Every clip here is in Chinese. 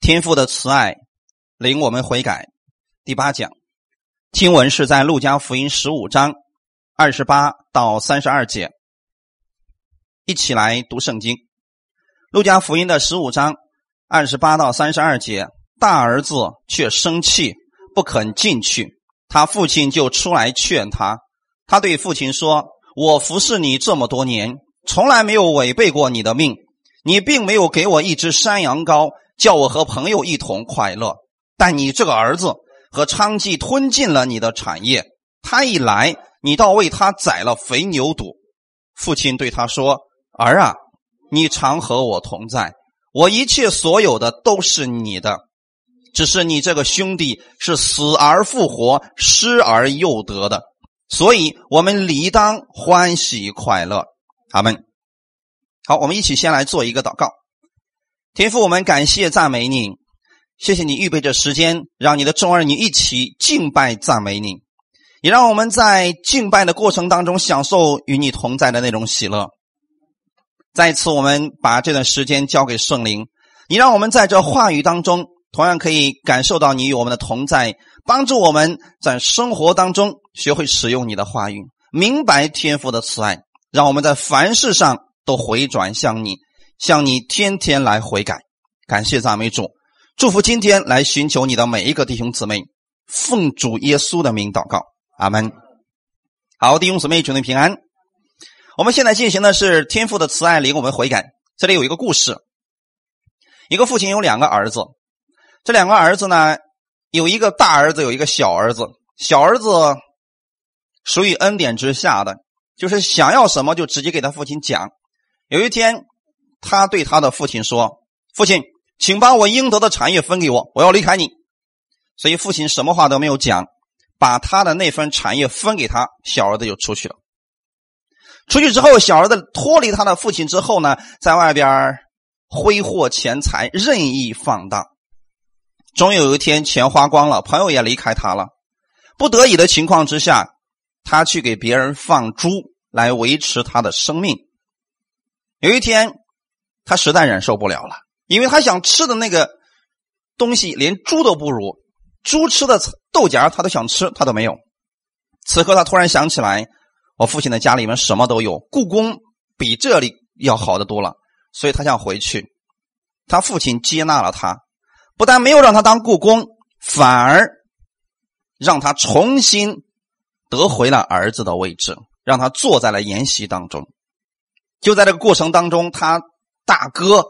天父的慈爱领我们悔改。第八讲经文是在路加福音十五章二十八到三十二节，一起来读圣经。路加福音的十五章二十八到三十二节，大儿子却生气，不肯进去。他父亲就出来劝他。他对父亲说：“我服侍你这么多年，从来没有违背过你的命。你并没有给我一只山羊羔。”叫我和朋友一同快乐，但你这个儿子和娼妓吞尽了你的产业。他一来，你倒为他宰了肥牛犊。父亲对他说：“儿啊，你常和我同在，我一切所有的都是你的。只是你这个兄弟是死而复活，失而又得的，所以我们理当欢喜快乐。”他们。好，我们一起先来做一个祷告。天父，我们感谢赞美你，谢谢你预备着时间，让你的众儿女一起敬拜赞美你，也让我们在敬拜的过程当中享受与你同在的那种喜乐。再次，我们把这段时间交给圣灵，你让我们在这话语当中，同样可以感受到你与我们的同在，帮助我们在生活当中学会使用你的话语，明白天父的慈爱，让我们在凡事上都回转向你。向你天天来悔改，感谢赞美主，祝福今天来寻求你的每一个弟兄姊妹，奉主耶稣的名祷告，阿门。好，弟兄姊妹，祝你平安。我们现在进行的是天父的慈爱领我们悔改。这里有一个故事，一个父亲有两个儿子，这两个儿子呢，有一个大儿子，有一个小儿子。小儿子属于恩典之下的，就是想要什么就直接给他父亲讲。有一天。他对他的父亲说：“父亲，请把我应得的产业分给我，我要离开你。”所以父亲什么话都没有讲，把他的那份产业分给他。小儿子就出去了。出去之后，小儿子脱离他的父亲之后呢，在外边挥霍钱财，任意放荡。终有一天，钱花光了，朋友也离开他了。不得已的情况之下，他去给别人放猪来维持他的生命。有一天。他实在忍受不了了，因为他想吃的那个东西连猪都不如，猪吃的豆荚他都想吃，他都没有。此刻他突然想起来，我父亲的家里面什么都有，故宫比这里要好的多了，所以他想回去。他父亲接纳了他，不但没有让他当故宫，反而让他重新得回了儿子的位置，让他坐在了筵席当中。就在这个过程当中，他。大哥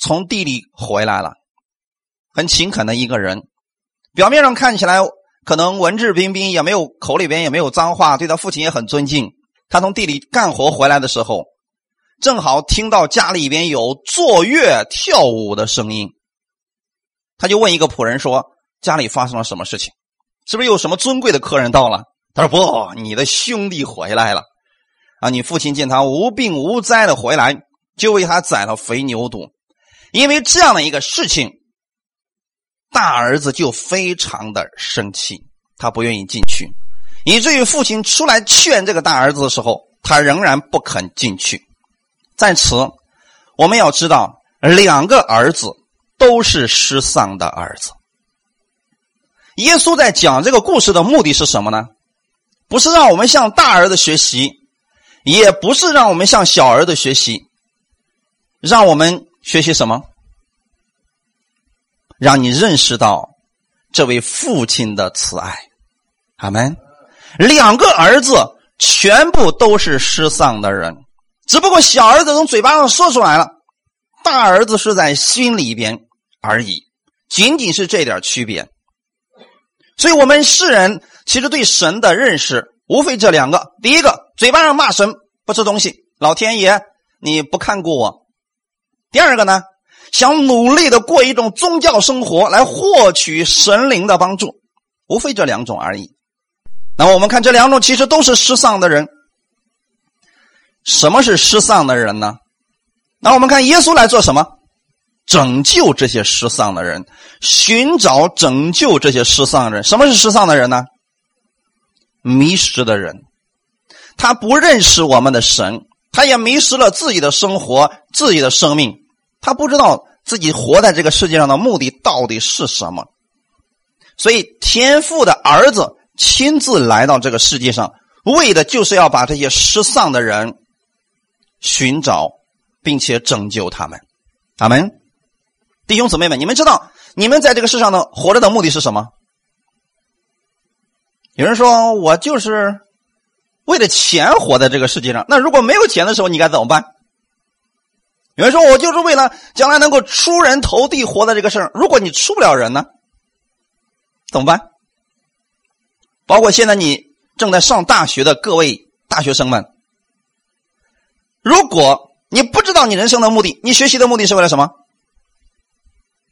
从地里回来了，很勤恳的一个人，表面上看起来可能文质彬彬，也没有口里边也没有脏话，对他父亲也很尊敬。他从地里干活回来的时候，正好听到家里边有坐月跳舞的声音，他就问一个仆人说：“家里发生了什么事情？是不是有什么尊贵的客人到了？”他说：“不，你的兄弟回来了啊！你父亲见他无病无灾的回来。”就为他宰了肥牛犊，因为这样的一个事情，大儿子就非常的生气，他不愿意进去，以至于父亲出来劝这个大儿子的时候，他仍然不肯进去。在此，我们要知道，两个儿子都是失丧的儿子。耶稣在讲这个故事的目的是什么呢？不是让我们向大儿子学习，也不是让我们向小儿子学习。让我们学习什么？让你认识到这位父亲的慈爱。阿门。两个儿子全部都是失丧的人，只不过小儿子从嘴巴上说出来了，大儿子是在心里边而已，仅仅是这点区别。所以，我们世人其实对神的认识无非这两个：第一个，嘴巴上骂神不吃东西，老天爷你不看过我。第二个呢，想努力的过一种宗教生活来获取神灵的帮助，无非这两种而已。那么我们看这两种其实都是失丧的人。什么是失丧的人呢？那我们看耶稣来做什么？拯救这些失丧的人，寻找拯救这些失丧的人。什么是失丧的人呢？迷失的人，他不认识我们的神。他也迷失了自己的生活，自己的生命。他不知道自己活在这个世界上的目的到底是什么。所以，天父的儿子亲自来到这个世界上，为的就是要把这些失丧的人寻找，并且拯救他们。阿门，弟兄姊妹们，你们知道你们在这个世上的活着的目的是什么？有人说我就是为了钱活在这个世界上。那如果没有钱的时候，你该怎么办？有人说我就是为了将来能够出人头地活在这个事。如果你出不了人呢？怎么办？包括现在你正在上大学的各位大学生们，如果你不知道你人生的目的，你学习的目的是为了什么？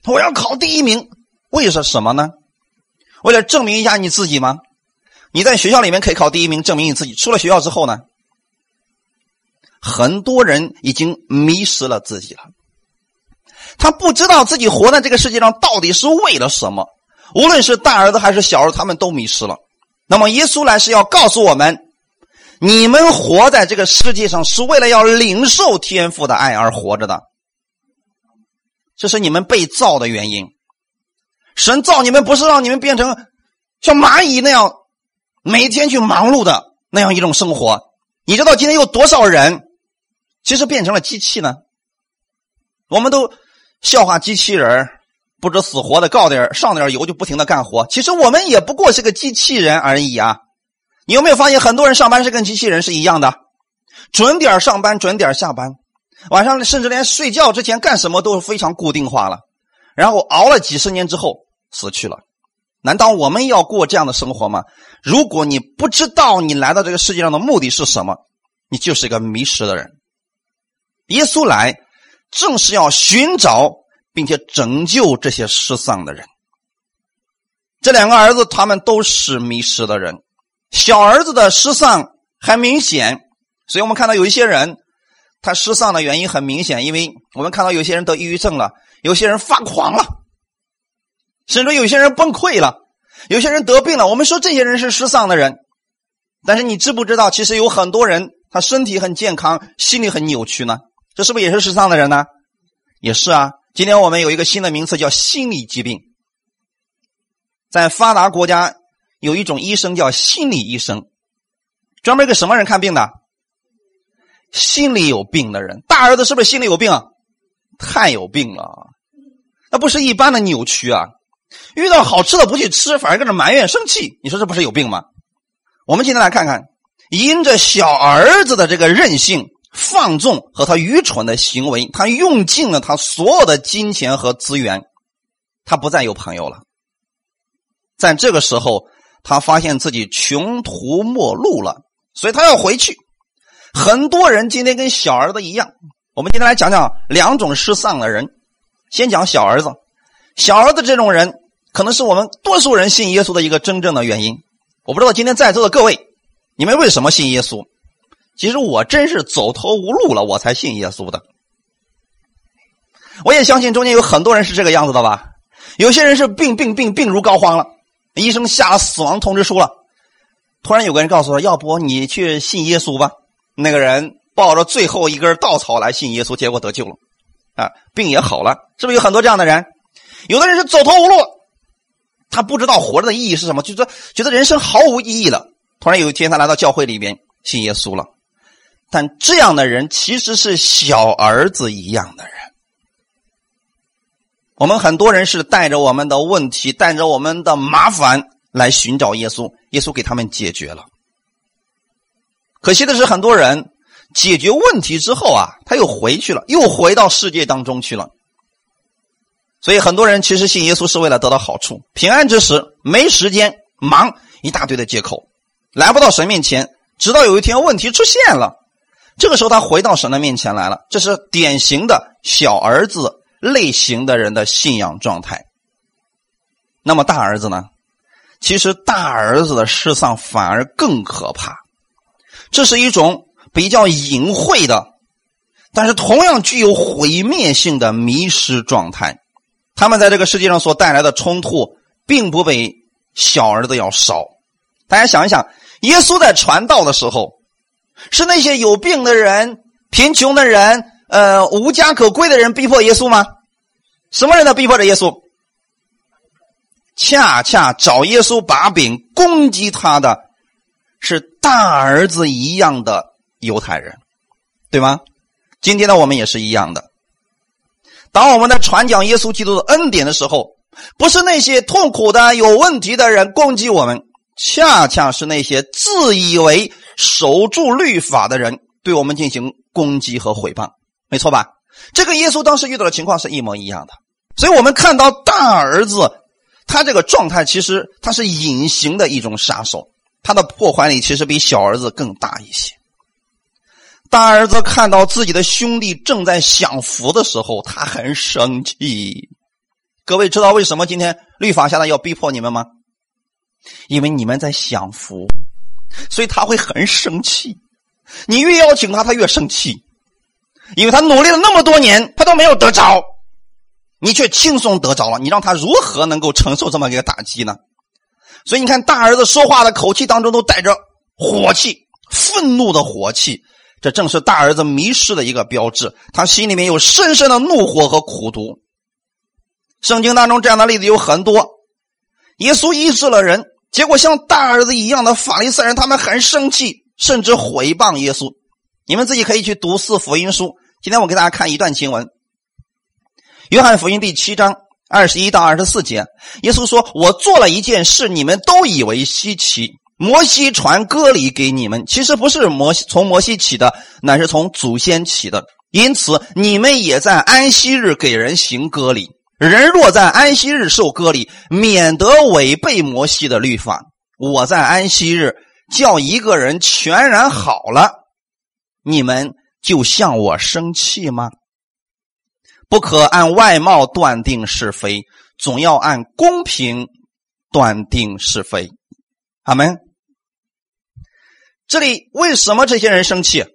我要考第一名，为了什么呢？为了证明一下你自己吗？你在学校里面可以考第一名，证明你自己。出了学校之后呢？很多人已经迷失了自己了，他不知道自己活在这个世界上到底是为了什么。无论是大儿子还是小儿子，他们都迷失了。那么，耶稣来是要告诉我们：你们活在这个世界上，是为了要领受天父的爱而活着的。这是你们被造的原因。神造你们不是让你们变成像蚂蚁那样每天去忙碌的那样一种生活。你知道今天有多少人其实变成了机器呢？我们都笑话机器人不知死活的，告点上点油就不停的干活。其实我们也不过是个机器人而已啊！你有没有发现，很多人上班是跟机器人是一样的，准点上班，准点下班，晚上甚至连睡觉之前干什么都是非常固定化了。然后熬了几十年之后死去了。难道我们要过这样的生活吗？如果你不知道你来到这个世界上的目的是什么，你就是一个迷失的人。耶稣来正是要寻找。并且拯救这些失丧的人。这两个儿子，他们都是迷失的人。小儿子的失丧还明显，所以我们看到有一些人，他失丧的原因很明显，因为我们看到有些人得抑郁症了，有些人发狂了，甚至有些人崩溃了，有些人得病了。我们说这些人是失丧的人，但是你知不知道，其实有很多人他身体很健康，心理很扭曲呢？这是不是也是失丧的人呢？也是啊。今天我们有一个新的名词叫心理疾病，在发达国家有一种医生叫心理医生，专门给什么人看病的？心里有病的人。大儿子是不是心里有病啊？太有病了，那不是一般的扭曲啊！遇到好吃的不去吃，反而跟着埋怨生气，你说这不是有病吗？我们今天来看看，因着小儿子的这个任性。放纵和他愚蠢的行为，他用尽了他所有的金钱和资源，他不再有朋友了。在这个时候，他发现自己穷途末路了，所以他要回去。很多人今天跟小儿子一样，我们今天来讲讲两种失丧的人。先讲小儿子，小儿子这种人，可能是我们多数人信耶稣的一个真正的原因。我不知道今天在座的各位，你们为什么信耶稣？其实我真是走投无路了，我才信耶稣的。我也相信中间有很多人是这个样子的吧。有些人是病病病病如膏肓了，医生下了死亡通知书了。突然有个人告诉他：“要不你去信耶稣吧？”那个人抱着最后一根稻草来信耶稣，结果得救了，啊，病也好了。是不是有很多这样的人？有的人是走投无路，他不知道活着的意义是什么，就说觉得人生毫无意义了。突然有一天，他来到教会里边信耶稣了。但这样的人其实是小儿子一样的人。我们很多人是带着我们的问题，带着我们的麻烦来寻找耶稣，耶稣给他们解决了。可惜的是，很多人解决问题之后啊，他又回去了，又回到世界当中去了。所以，很多人其实信耶稣是为了得到好处，平安之时没时间，忙一大堆的借口，来不到神面前，直到有一天问题出现了。这个时候，他回到神的面前来了。这是典型的小儿子类型的人的信仰状态。那么大儿子呢？其实大儿子的失丧反而更可怕。这是一种比较隐晦的，但是同样具有毁灭性的迷失状态。他们在这个世界上所带来的冲突，并不比小儿子要少。大家想一想，耶稣在传道的时候。是那些有病的人、贫穷的人、呃无家可归的人逼迫耶稣吗？什么人在逼迫着耶稣？恰恰找耶稣把柄攻击他的，是大儿子一样的犹太人，对吗？今天的我们也是一样的。当我们在传讲耶稣基督的恩典的时候，不是那些痛苦的、有问题的人攻击我们，恰恰是那些自以为守住律法的人对我们进行攻击和毁谤，没错吧？这跟耶稣当时遇到的情况是一模一样的。所以我们看到大儿子。他这个状态其实他是隐形的一种杀手，他的破坏力其实比小儿子更大一些。大儿子看到自己的兄弟正在享福的时候，他很生气。各位知道为什么今天律法下来要逼迫你们吗？因为你们在享福，所以他会很生气。你越邀请他，他越生气，因为他努力了那么多年，他都没有得着。你却轻松得着了，你让他如何能够承受这么一个打击呢？所以你看，大儿子说话的口气当中都带着火气、愤怒的火气，这正是大儿子迷失的一个标志。他心里面有深深的怒火和苦毒。圣经当中这样的例子有很多。耶稣医治了人，结果像大儿子一样的法利赛人，他们很生气，甚至毁谤耶稣。你们自己可以去读四福音书。今天我给大家看一段经文。约翰福音第七章二十一到二十四节，耶稣说：“我做了一件事，你们都以为稀奇。摩西传割礼给你们，其实不是摩西从摩西起的，乃是从祖先起的。因此，你们也在安息日给人行割礼。人若在安息日受割礼，免得违背摩西的律法。我在安息日叫一个人全然好了，你们就向我生气吗？”不可按外貌断定是非，总要按公平断定是非。阿门。这里为什么这些人生气？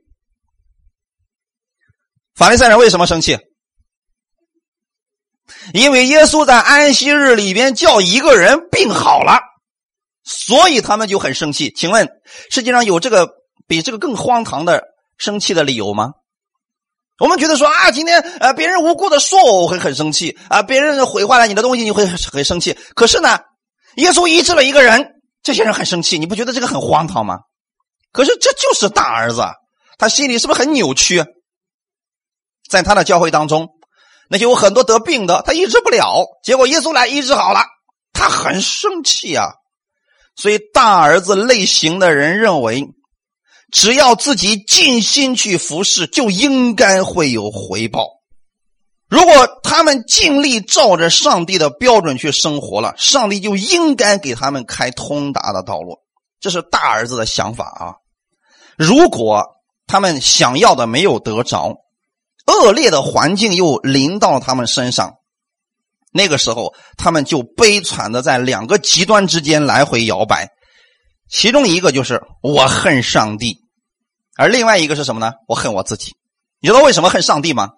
法利赛人为什么生气？因为耶稣在安息日里边叫一个人病好了，所以他们就很生气。请问世界上有这个比这个更荒唐的生气的理由吗？我们觉得说啊，今天呃，别人无辜的说我，我会很生气啊；别人毁坏了你的东西，你会很生气。可是呢，耶稣医治了一个人，这些人很生气，你不觉得这个很荒唐吗？可是这就是大儿子，他心里是不是很扭曲？在他的教会当中，那些有很多得病的，他医治不了，结果耶稣来医治好了，他很生气啊。所以大儿子类型的人认为。只要自己尽心去服侍，就应该会有回报。如果他们尽力照着上帝的标准去生活了，上帝就应该给他们开通达的道路。这是大儿子的想法啊。如果他们想要的没有得着，恶劣的环境又临到他们身上，那个时候他们就悲惨的在两个极端之间来回摇摆。其中一个就是我恨上帝。而另外一个是什么呢？我恨我自己。你知道为什么恨上帝吗？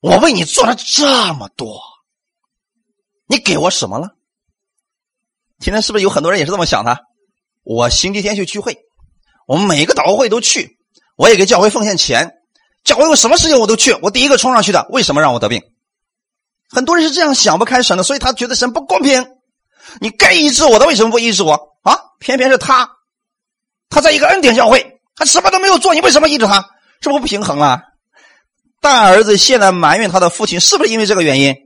我为你做了这么多，你给我什么了？今天是不是有很多人也是这么想的？我星期天去聚会，我们每个祷会都去，我也给教会奉献钱，教会有什么事情我都去，我第一个冲上去的。为什么让我得病？很多人是这样想不开神的，所以他觉得神不公平。你该医治我的，为什么不医治我啊？偏偏是他，他在一个恩典教会。他什么都没有做，你为什么医治他？是不是不平衡了？大儿子现在埋怨他的父亲，是不是因为这个原因？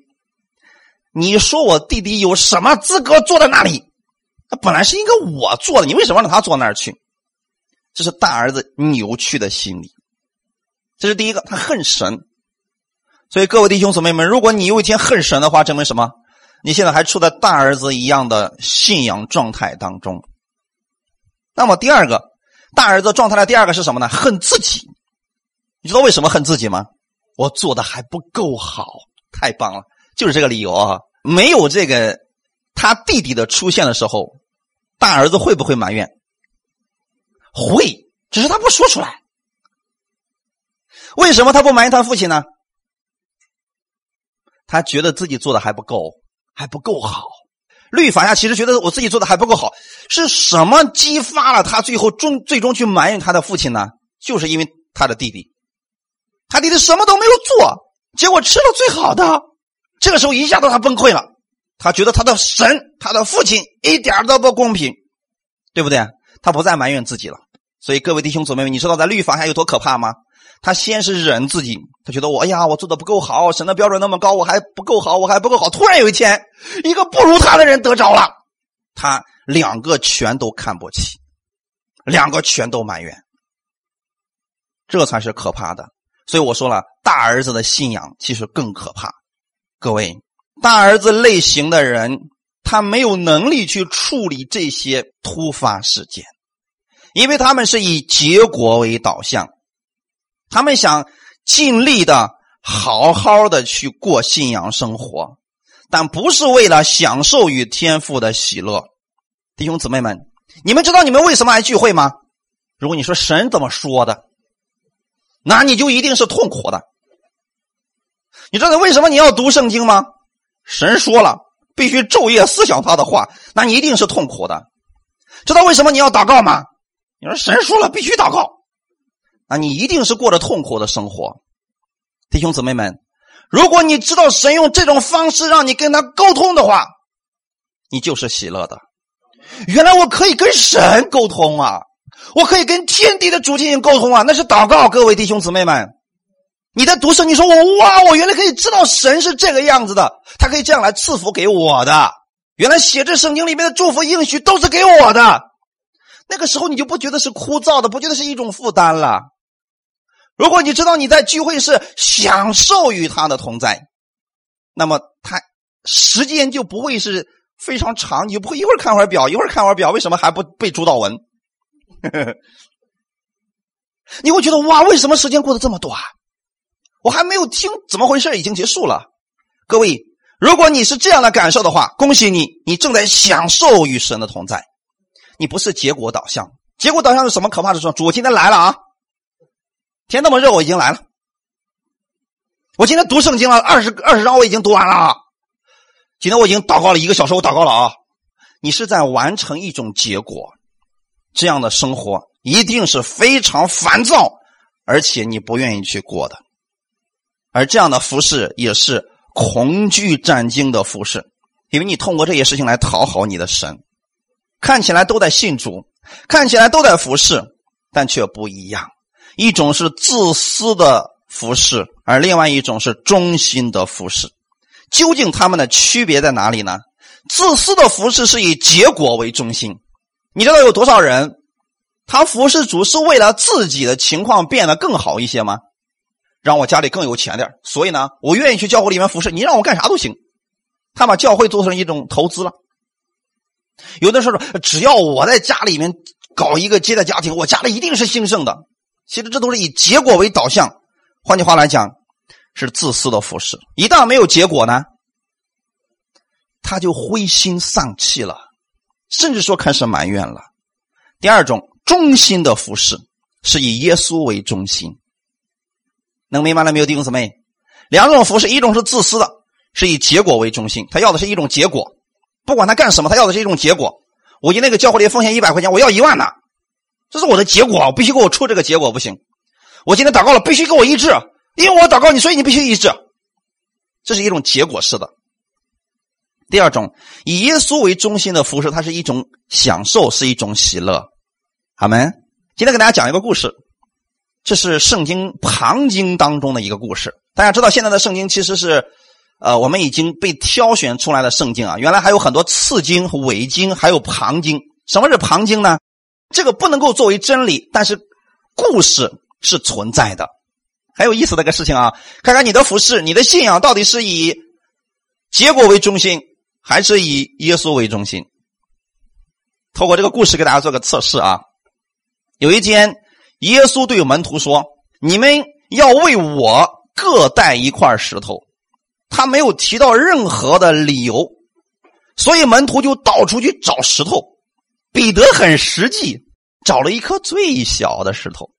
你说我弟弟有什么资格坐在那里？他本来是应该我坐的，你为什么让他坐那儿去？这是大儿子扭曲的心理。这是第一个，他恨神。所以各位弟兄姊妹们，如果你有一天恨神的话，证明什么？你现在还处在大儿子一样的信仰状态当中。那么第二个。大儿子状态的第二个是什么呢？恨自己。你知道为什么恨自己吗？我做的还不够好，太棒了，就是这个理由啊！没有这个他弟弟的出现的时候，大儿子会不会埋怨？会，只是他不说出来。为什么他不埋怨他父亲呢？他觉得自己做的还不够，还不够好。律法下其实觉得我自己做的还不够好，是什么激发了他最后终最终去埋怨他的父亲呢？就是因为他的弟弟，他弟弟什么都没有做，结果吃了最好的，这个时候一下子他崩溃了，他觉得他的神、他的父亲一点都不公平，对不对？他不再埋怨自己了。所以各位弟兄姊妹们，你知道在律法下有多可怕吗？他先是忍自己，他觉得我哎呀，我做的不够好，神的标准那么高，我还不够好，我还不够好。突然有一天，一个不如他的人得着了，他两个全都看不起，两个全都埋怨，这才是可怕的。所以我说了，大儿子的信仰其实更可怕。各位，大儿子类型的人，他没有能力去处理这些突发事件，因为他们是以结果为导向。他们想尽力的好好的去过信仰生活，但不是为了享受与天赋的喜乐。弟兄姊妹们，你们知道你们为什么来聚会吗？如果你说神怎么说的，那你就一定是痛苦的。你知道为什么你要读圣经吗？神说了，必须昼夜思想他的话，那你一定是痛苦的。知道为什么你要祷告吗？你说神说了，必须祷告。啊，你一定是过着痛苦的生活，弟兄姊妹们，如果你知道神用这种方式让你跟他沟通的话，你就是喜乐的。原来我可以跟神沟通啊，我可以跟天地的主进行沟通啊，那是祷告。各位弟兄姊妹们，你在读圣经，说我哇，我原来可以知道神是这个样子的，他可以这样来赐福给我的。原来写这圣经里面的祝福应许都是给我的，那个时候你就不觉得是枯燥的，不觉得是一种负担了。如果你知道你在聚会是享受与他的同在，那么他时间就不会是非常长，你就不会一会儿看会儿表，一会儿看会儿表，为什么还不背主导文？你会觉得哇，为什么时间过得这么短？我还没有听怎么回事，已经结束了。各位，如果你是这样的感受的话，恭喜你，你正在享受与神的同在，你不是结果导向。结果导向是什么可怕的？说主今天来了啊！天那么热，我已经来了。我今天读圣经了，二十二十章我已经读完了。今天我已经祷告了一个小时，我祷告了啊。你是在完成一种结果，这样的生活一定是非常烦躁，而且你不愿意去过的。而这样的服饰也是恐惧战惊的服饰，因为你通过这些事情来讨好你的神，看起来都在信主，看起来都在服侍，但却不一样。一种是自私的服饰，而另外一种是忠心的服饰。究竟他们的区别在哪里呢？自私的服饰是以结果为中心。你知道有多少人，他服侍主是为了自己的情况变得更好一些吗？让我家里更有钱点所以呢，我愿意去教会里面服侍。你让我干啥都行。他把教会做成一种投资了。有的时候，只要我在家里面搞一个接待家庭，我家里一定是兴盛的。其实这都是以结果为导向，换句话来讲，是自私的服饰。一旦没有结果呢，他就灰心丧气了，甚至说开始埋怨了。第二种忠心的服饰是以耶稣为中心，能明白了没有，弟兄姊妹？两种服饰，一种是自私的，是以结果为中心，他要的是一种结果，不管他干什么，他要的是一种结果。我给那个教会里奉献一百块钱，我要一万呢。这是我的结果，必须给我出这个结果，不行。我今天祷告了，必须给我医治，因为我祷告你，所以你必须医治。这是一种结果式的。第二种以耶稣为中心的服饰，它是一种享受，是一种喜乐。好门。今天给大家讲一个故事，这是圣经旁经当中的一个故事。大家知道，现在的圣经其实是，呃，我们已经被挑选出来的圣经啊。原来还有很多次经、伪经，还有旁经。什么是旁经呢？这个不能够作为真理，但是故事是存在的，很有意思的一个事情啊！看看你的服饰，你的信仰到底是以结果为中心，还是以耶稣为中心？透过这个故事给大家做个测试啊！有一天，耶稣对门徒说：“你们要为我各带一块石头。”他没有提到任何的理由，所以门徒就到处去找石头。彼得很实际，找了一颗最小的石头，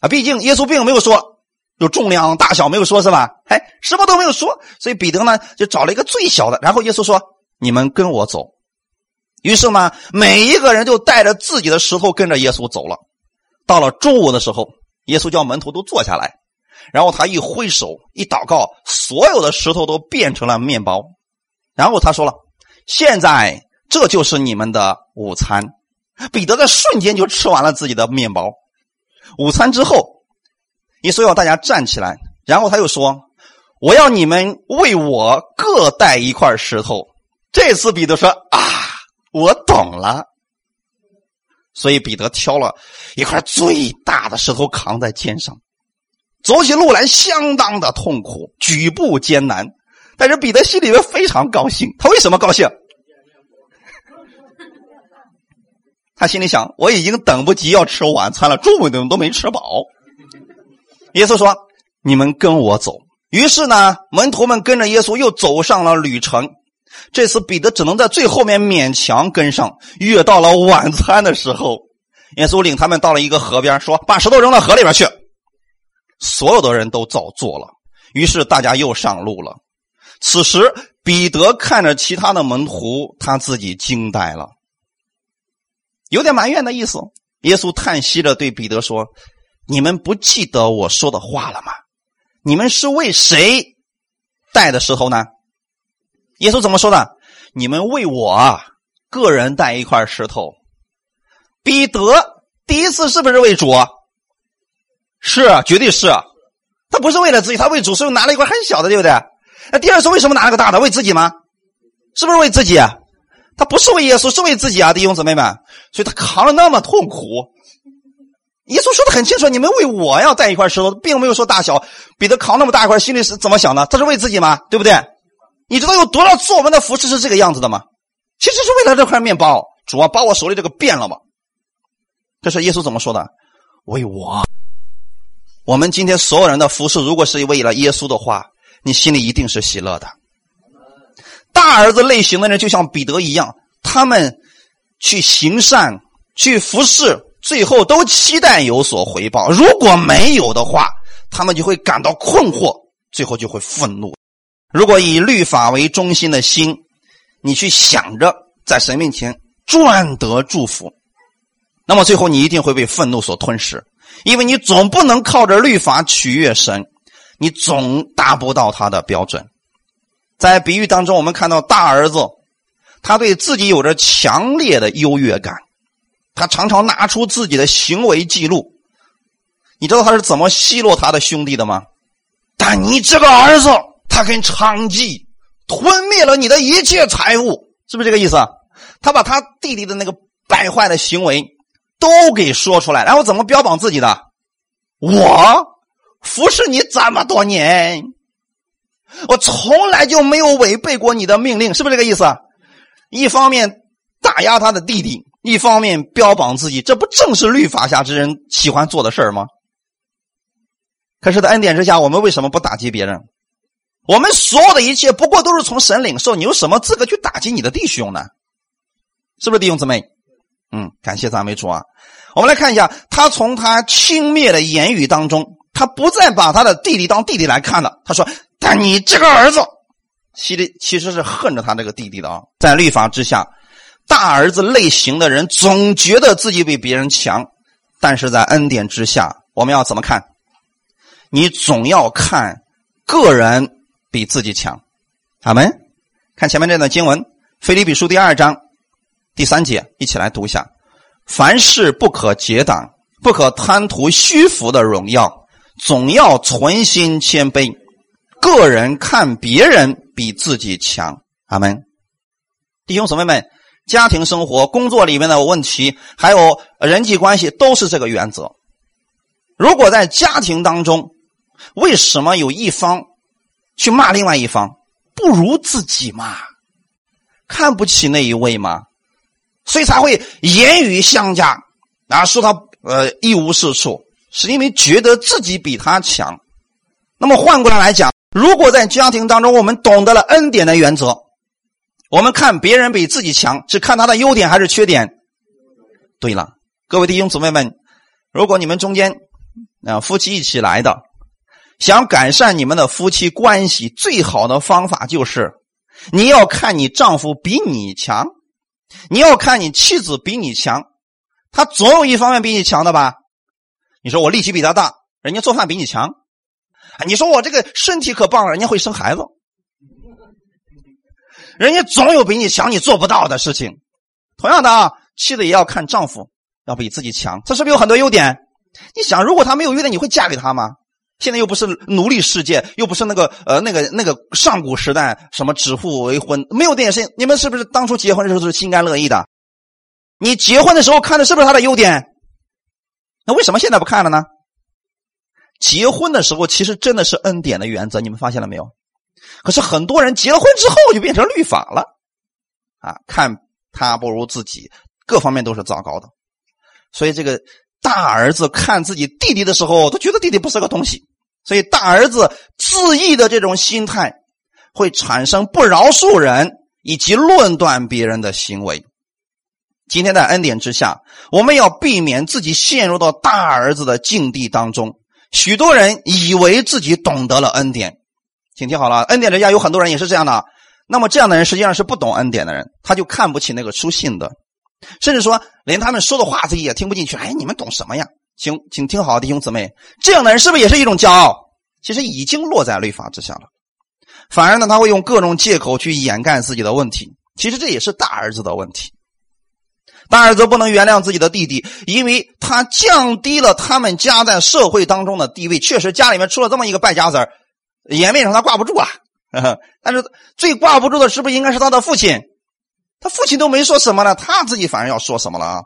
啊，毕竟耶稣并没有说有重量大小，没有说是吧？哎，什么都没有说，所以彼得呢就找了一个最小的。然后耶稣说：“你们跟我走。”于是呢，每一个人就带着自己的石头跟着耶稣走了。到了中午的时候，耶稣叫门徒都坐下来，然后他一挥手，一祷告，所有的石头都变成了面包。然后他说了：“现在这就是你们的午餐。”彼得在瞬间就吃完了自己的面包。午餐之后，耶稣要大家站起来，然后他又说：“我要你们为我各带一块石头。”这次彼得说：“啊，我懂了。”所以彼得挑了一块最大的石头扛在肩上，走起路来相当的痛苦，举步艰难。但是彼得心里面非常高兴。他为什么高兴？心里想：我已经等不及要吃晚餐了，中午都都没吃饱。耶稣说：“你们跟我走。”于是呢，门徒们跟着耶稣又走上了旅程。这次彼得只能在最后面勉强跟上。越到了晚餐的时候，耶稣领他们到了一个河边，说：“把石头扔到河里边去。”所有的人都照做了。于是大家又上路了。此时，彼得看着其他的门徒，他自己惊呆了，有点埋怨的意思。耶稣叹息着对彼得说：“你们不记得我说的话了吗？你们是为谁带的石头呢？”耶稣怎么说的？你们为我个人带一块石头。彼得第一次是不是为主？是，绝对是。他不是为了自己，他为主，所以拿了一块很小的，对不对？那第二次为什么拿了个大的？为自己吗？是不是为自己？他不是为耶稣，是为自己啊，弟兄姊妹们。所以他扛了那么痛苦。耶稣说的很清楚，你们为我要带一块石头，并没有说大小。彼得扛那么大一块，心里是怎么想的？他是为自己吗？对不对？你知道有多少做我们的服饰是这个样子的吗？其实是为了这块面包，主啊，把我手里这个变了吗？这是耶稣怎么说的？为我。我们今天所有人的服饰，如果是为了耶稣的话，你心里一定是喜乐的。大儿子类型的人就像彼得一样，他们去行善、去服侍，最后都期待有所回报。如果没有的话，他们就会感到困惑，最后就会愤怒。如果以律法为中心的心，你去想着在神面前赚得祝福，那么最后你一定会被愤怒所吞噬，因为你总不能靠着律法取悦神，你总达不到他的标准。在比喻当中，我们看到大儿子，他对自己有着强烈的优越感，他常常拿出自己的行为记录。你知道他是怎么奚落他的兄弟的吗？但你这个儿子。他跟娼妓吞灭了你的一切财物，是不是这个意思？他把他弟弟的那个败坏的行为都给说出来，然后怎么标榜自己的？我服侍你这么多年，我从来就没有违背过你的命令，是不是这个意思？一方面打压他的弟弟，一方面标榜自己，这不正是律法下之人喜欢做的事儿吗？可是，在恩典之下，我们为什么不打击别人？我们所有的一切不过都是从神领受，你有什么资格去打击你的弟兄呢？是不是弟兄姊妹？嗯，感谢赞美主啊！我们来看一下，他从他轻蔑的言语当中，他不再把他的弟弟当弟弟来看了。他说：“但你这个儿子，其实其实是恨着他这个弟弟的啊。”在律法之下，大儿子类型的人总觉得自己比别人强，但是在恩典之下，我们要怎么看？你总要看个人。比自己强，阿门。看前面这段经文，《腓立比书》第二章第三节，一起来读一下：凡事不可结党，不可贪图虚浮的荣耀，总要存心谦卑，个人看别人比自己强。阿门。弟兄姊妹们，家庭生活、工作里面的问题，还有人际关系，都是这个原则。如果在家庭当中，为什么有一方？去骂另外一方，不如自己嘛？看不起那一位嘛？所以才会言语相加，啊，说他呃一无是处，是因为觉得自己比他强。那么换过来来讲，如果在家庭当中我们懂得了恩典的原则，我们看别人比自己强，是看他的优点还是缺点？对了，各位弟兄姊妹们，如果你们中间啊夫妻一起来的。想改善你们的夫妻关系，最好的方法就是，你要看你丈夫比你强，你要看你妻子比你强，他总有一方面比你强的吧？你说我力气比他大，人家做饭比你强，你说我这个身体可棒了，人家会生孩子，人家总有比你强你做不到的事情。同样的啊，妻子也要看丈夫要比自己强，这是不是有很多优点？你想，如果他没有优点，你会嫁给他吗？现在又不是奴隶世界，又不是那个呃那个那个上古时代，什么指腹为婚，没有这件事情你们是不是当初结婚的时候都是心甘乐意的？你结婚的时候看的是不是他的优点？那为什么现在不看了呢？结婚的时候其实真的是恩典的原则，你们发现了没有？可是很多人结婚之后就变成律法了，啊，看他不如自己，各方面都是糟糕的。所以这个大儿子看自己弟弟的时候，都觉得弟弟不是个东西。所以大儿子自义的这种心态，会产生不饶恕人以及论断别人的行为。今天在恩典之下，我们要避免自己陷入到大儿子的境地当中。许多人以为自己懂得了恩典，请听好了，恩典之下有很多人也是这样的。那么这样的人实际上是不懂恩典的人，他就看不起那个书信的，甚至说连他们说的话自己也听不进去。哎，你们懂什么呀？请请听好，弟兄姊妹，这样的人是不是也是一种骄傲？其实已经落在律法之下了，反而呢，他会用各种借口去掩盖自己的问题。其实这也是大儿子的问题。大儿子不能原谅自己的弟弟，因为他降低了他们家在社会当中的地位。确实，家里面出了这么一个败家子儿，颜面上他挂不住啊。但是最挂不住的是不是应该是他的父亲？他父亲都没说什么呢，他自己反而要说什么了啊？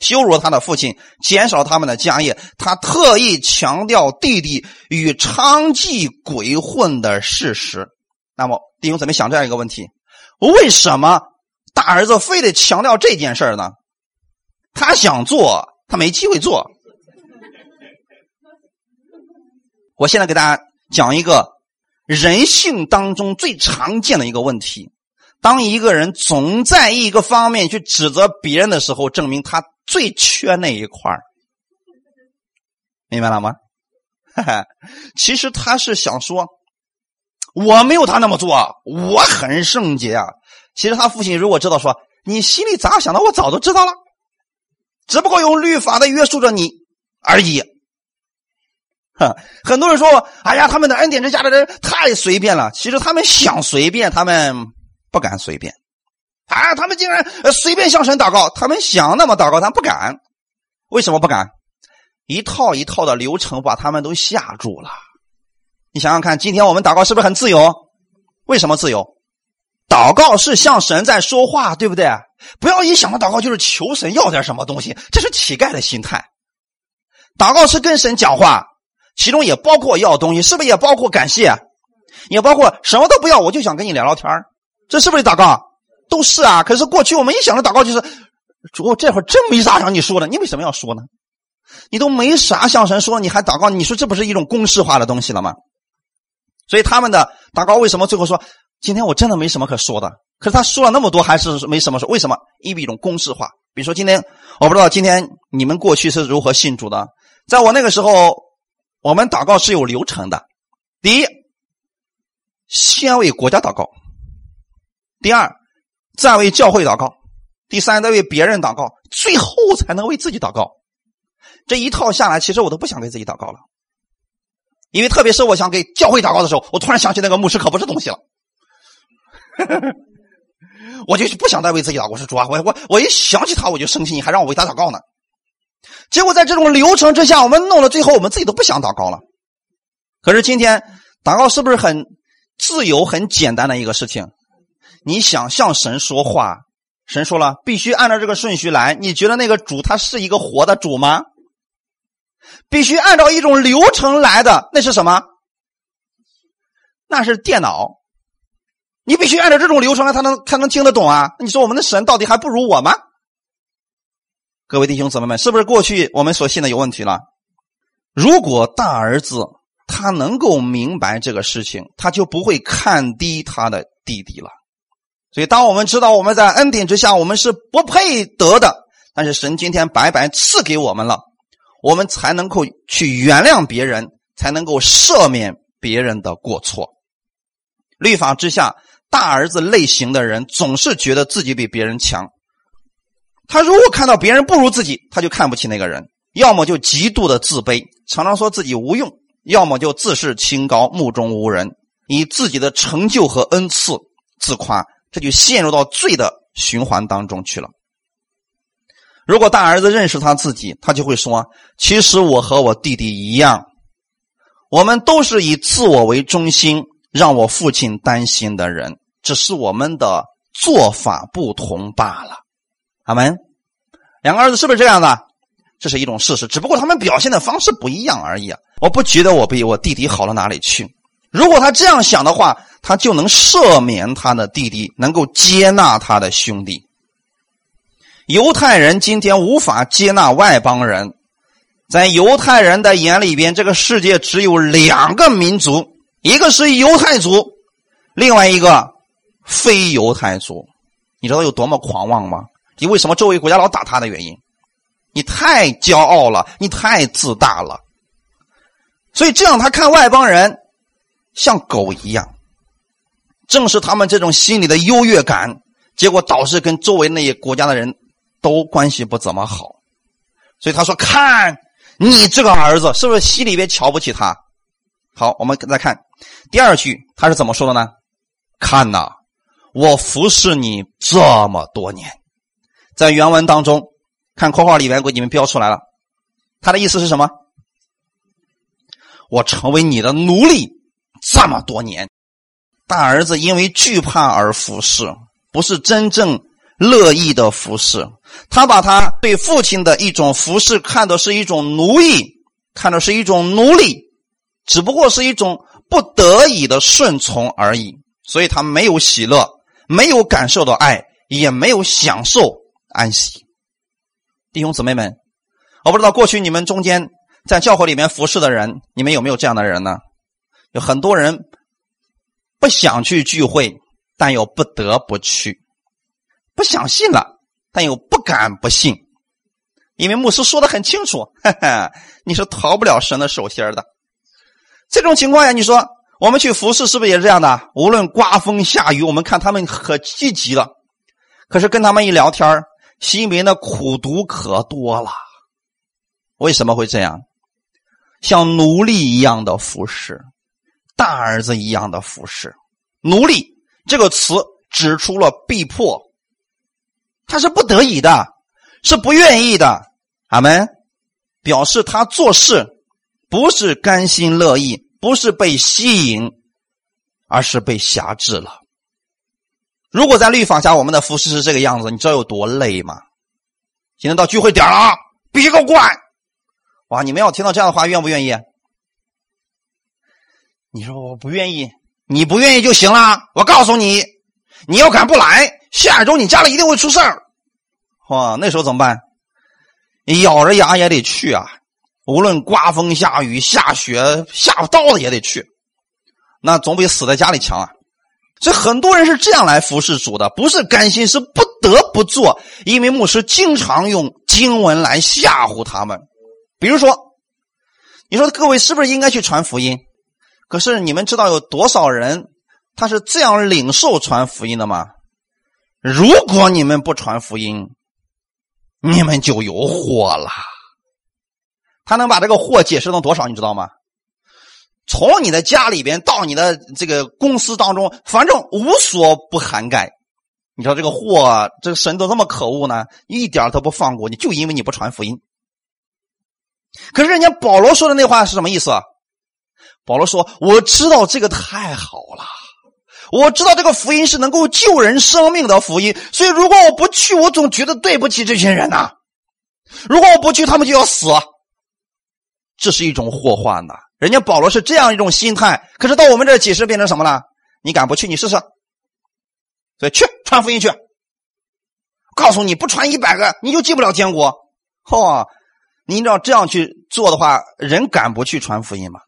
羞辱他的父亲，减少他们的家业。他特意强调弟弟与娼妓鬼混的事实。那么弟兄怎么想这样一个问题？为什么？大儿子非得强调这件事呢？他想做，他没机会做。我现在给大家讲一个人性当中最常见的一个问题：当一个人总在一个方面去指责别人的时候，证明他最缺那一块明白了吗？其实他是想说，我没有他那么做，我很圣洁啊。其实他父亲如果知道说你心里咋想的，我早都知道了，只不过用律法的约束着你而已。哼，很多人说：“哎呀，他们的恩典之下的人太随便了。”其实他们想随便，他们不敢随便。啊，他们竟然随便向神祷告，他们想那么祷告，他不敢。为什么不敢？一套一套的流程把他们都吓住了。你想想看，今天我们祷告是不是很自由？为什么自由？祷告是向神在说话，对不对？不要一想到祷告就是求神要点什么东西，这是乞丐的心态。祷告是跟神讲话，其中也包括要东西，是不是也包括感谢？也包括什么都不要，我就想跟你聊聊天这是不是祷告？都是啊。可是过去我们一想到祷告就是，主这会儿真没啥想你说的，你为什么要说呢？你都没啥向神说，你还祷告？你说这不是一种公式化的东西了吗？所以他们的祷告为什么最后说？今天我真的没什么可说的，可是他说了那么多，还是没什么说。为什么？因为一种公式化。比如说今天，我不知道今天你们过去是如何信主的。在我那个时候，我们祷告是有流程的。第一，先为国家祷告；第二，再为教会祷告；第三，再为别人祷告；最后才能为自己祷告。这一套下来，其实我都不想给自己祷告了，因为特别是我想给教会祷告的时候，我突然想起那个牧师可不是东西了。我就是不想再为自己祷告，是主啊！我我我一想起他我就生气，你还让我为他祷告呢？结果在这种流程之下，我们弄了最后，我们自己都不想祷告了。可是今天祷告是不是很自由、很简单的一个事情？你想向神说话，神说了必须按照这个顺序来。你觉得那个主他是一个活的主吗？必须按照一种流程来的，那是什么？那是电脑。你必须按照这种流程来，他能他能听得懂啊？你说我们的神到底还不如我吗？各位弟兄姊妹们，是不是过去我们所信的有问题了？如果大儿子他能够明白这个事情，他就不会看低他的弟弟了。所以，当我们知道我们在恩典之下，我们是不配得的，但是神今天白白赐给我们了，我们才能够去原谅别人，才能够赦免别人的过错。律法之下。大儿子类型的人总是觉得自己比别人强。他如果看到别人不如自己，他就看不起那个人；要么就极度的自卑，常常说自己无用，要么就自视清高，目中无人，以自己的成就和恩赐自夸，这就陷入到罪的循环当中去了。如果大儿子认识他自己，他就会说：“其实我和我弟弟一样，我们都是以自我为中心，让我父亲担心的人，只是我们的做法不同罢了。”阿门。两个儿子是不是这样的？这是一种事实，只不过他们表现的方式不一样而已啊！我不觉得我比我弟弟好到哪里去。如果他这样想的话，他就能赦免他的弟弟，能够接纳他的兄弟。犹太人今天无法接纳外邦人，在犹太人的眼里边，这个世界只有两个民族，一个是犹太族，另外一个非犹太族。你知道有多么狂妄吗？你为什么周围国家老打他的原因？你太骄傲了，你太自大了，所以这样他看外邦人像狗一样。正是他们这种心理的优越感，结果导致跟周围那些国家的人都关系不怎么好。所以他说：“看你这个儿子，是不是心里边瞧不起他？”好，我们再看第二句，他是怎么说的呢？看呐，我服侍你这么多年，在原文当中。看括号里面给你们标出来了，他的意思是什么？我成为你的奴隶这么多年，大儿子因为惧怕而服侍，不是真正乐意的服侍。他把他对父亲的一种服侍看的是一种奴役，看的是一种奴隶，只不过是一种不得已的顺从而已。所以他没有喜乐，没有感受到爱，也没有享受安息。弟兄姊妹们，我不知道过去你们中间在教会里面服侍的人，你们有没有这样的人呢？有很多人不想去聚会，但又不得不去；不想信了，但又不敢不信，因为牧师说的很清楚，哈哈，你是逃不了神的手心的。这种情况下，你说我们去服侍是不是也是这样的？无论刮风下雨，我们看他们可积极了，可是跟他们一聊天心里面的苦毒可多了，为什么会这样？像奴隶一样的服侍，大儿子一样的服侍。奴隶这个词指出了逼迫，他是不得已的，是不愿意的。阿门，表示他做事不是甘心乐意，不是被吸引，而是被辖制了。如果在律法下，我们的服饰是这个样子，你知道有多累吗？今天到聚会点了，比个怪！哇，你们要听到这样的话，愿不愿意？你说我不愿意，你不愿意就行了。我告诉你，你要敢不来，下周你家里一定会出事儿。哇，那时候怎么办？咬着牙也得去啊！无论刮风下雨、下雪、下刀子也得去，那总比死在家里强啊！所以很多人是这样来服侍主的，不是甘心，是不得不做。因为牧师经常用经文来吓唬他们。比如说，你说各位是不是应该去传福音？可是你们知道有多少人他是这样领受传福音的吗？如果你们不传福音，你们就有祸了。他能把这个祸解释成多少？你知道吗？从你的家里边到你的这个公司当中，反正无所不涵盖。你说这个货，这个神都这么可恶呢，一点都不放过你，就因为你不传福音。可是人家保罗说的那话是什么意思？保罗说：“我知道这个太好了，我知道这个福音是能够救人生命的福音，所以如果我不去，我总觉得对不起这群人呐。如果我不去，他们就要死。这是一种祸患呐。”人家保罗是这样一种心态，可是到我们这解释变成什么了？你敢不去？你试试。所以去传福音去。告诉你不传一百个，你就进不了天国。嚯！你要这样去做的话，人敢不去传福音吗？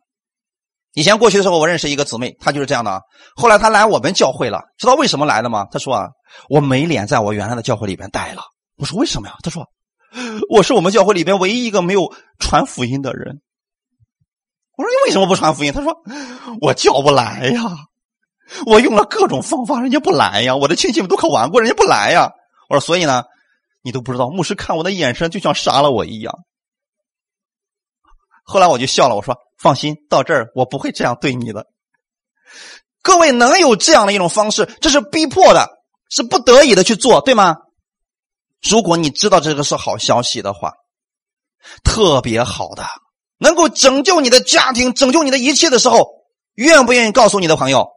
以前过去的时候，我认识一个姊妹，她就是这样的啊。后来她来我们教会了，知道为什么来的吗？她说啊，我没脸在我原来的教会里边待了。我说为什么呀？她说 我是我们教会里边唯一一个没有传福音的人。我说你为什么不传福音？他说我叫不来呀，我用了各种方法，人家不来呀。我的亲戚们都可玩过，人家不来呀。我说所以呢，你都不知道，牧师看我的眼神就像杀了我一样。后来我就笑了，我说放心，到这儿我不会这样对你的。各位能有这样的一种方式，这是逼迫的，是不得已的去做，对吗？如果你知道这个是好消息的话，特别好的，能够拯救你的家庭、拯救你的一切的时候，愿不愿意告诉你的朋友？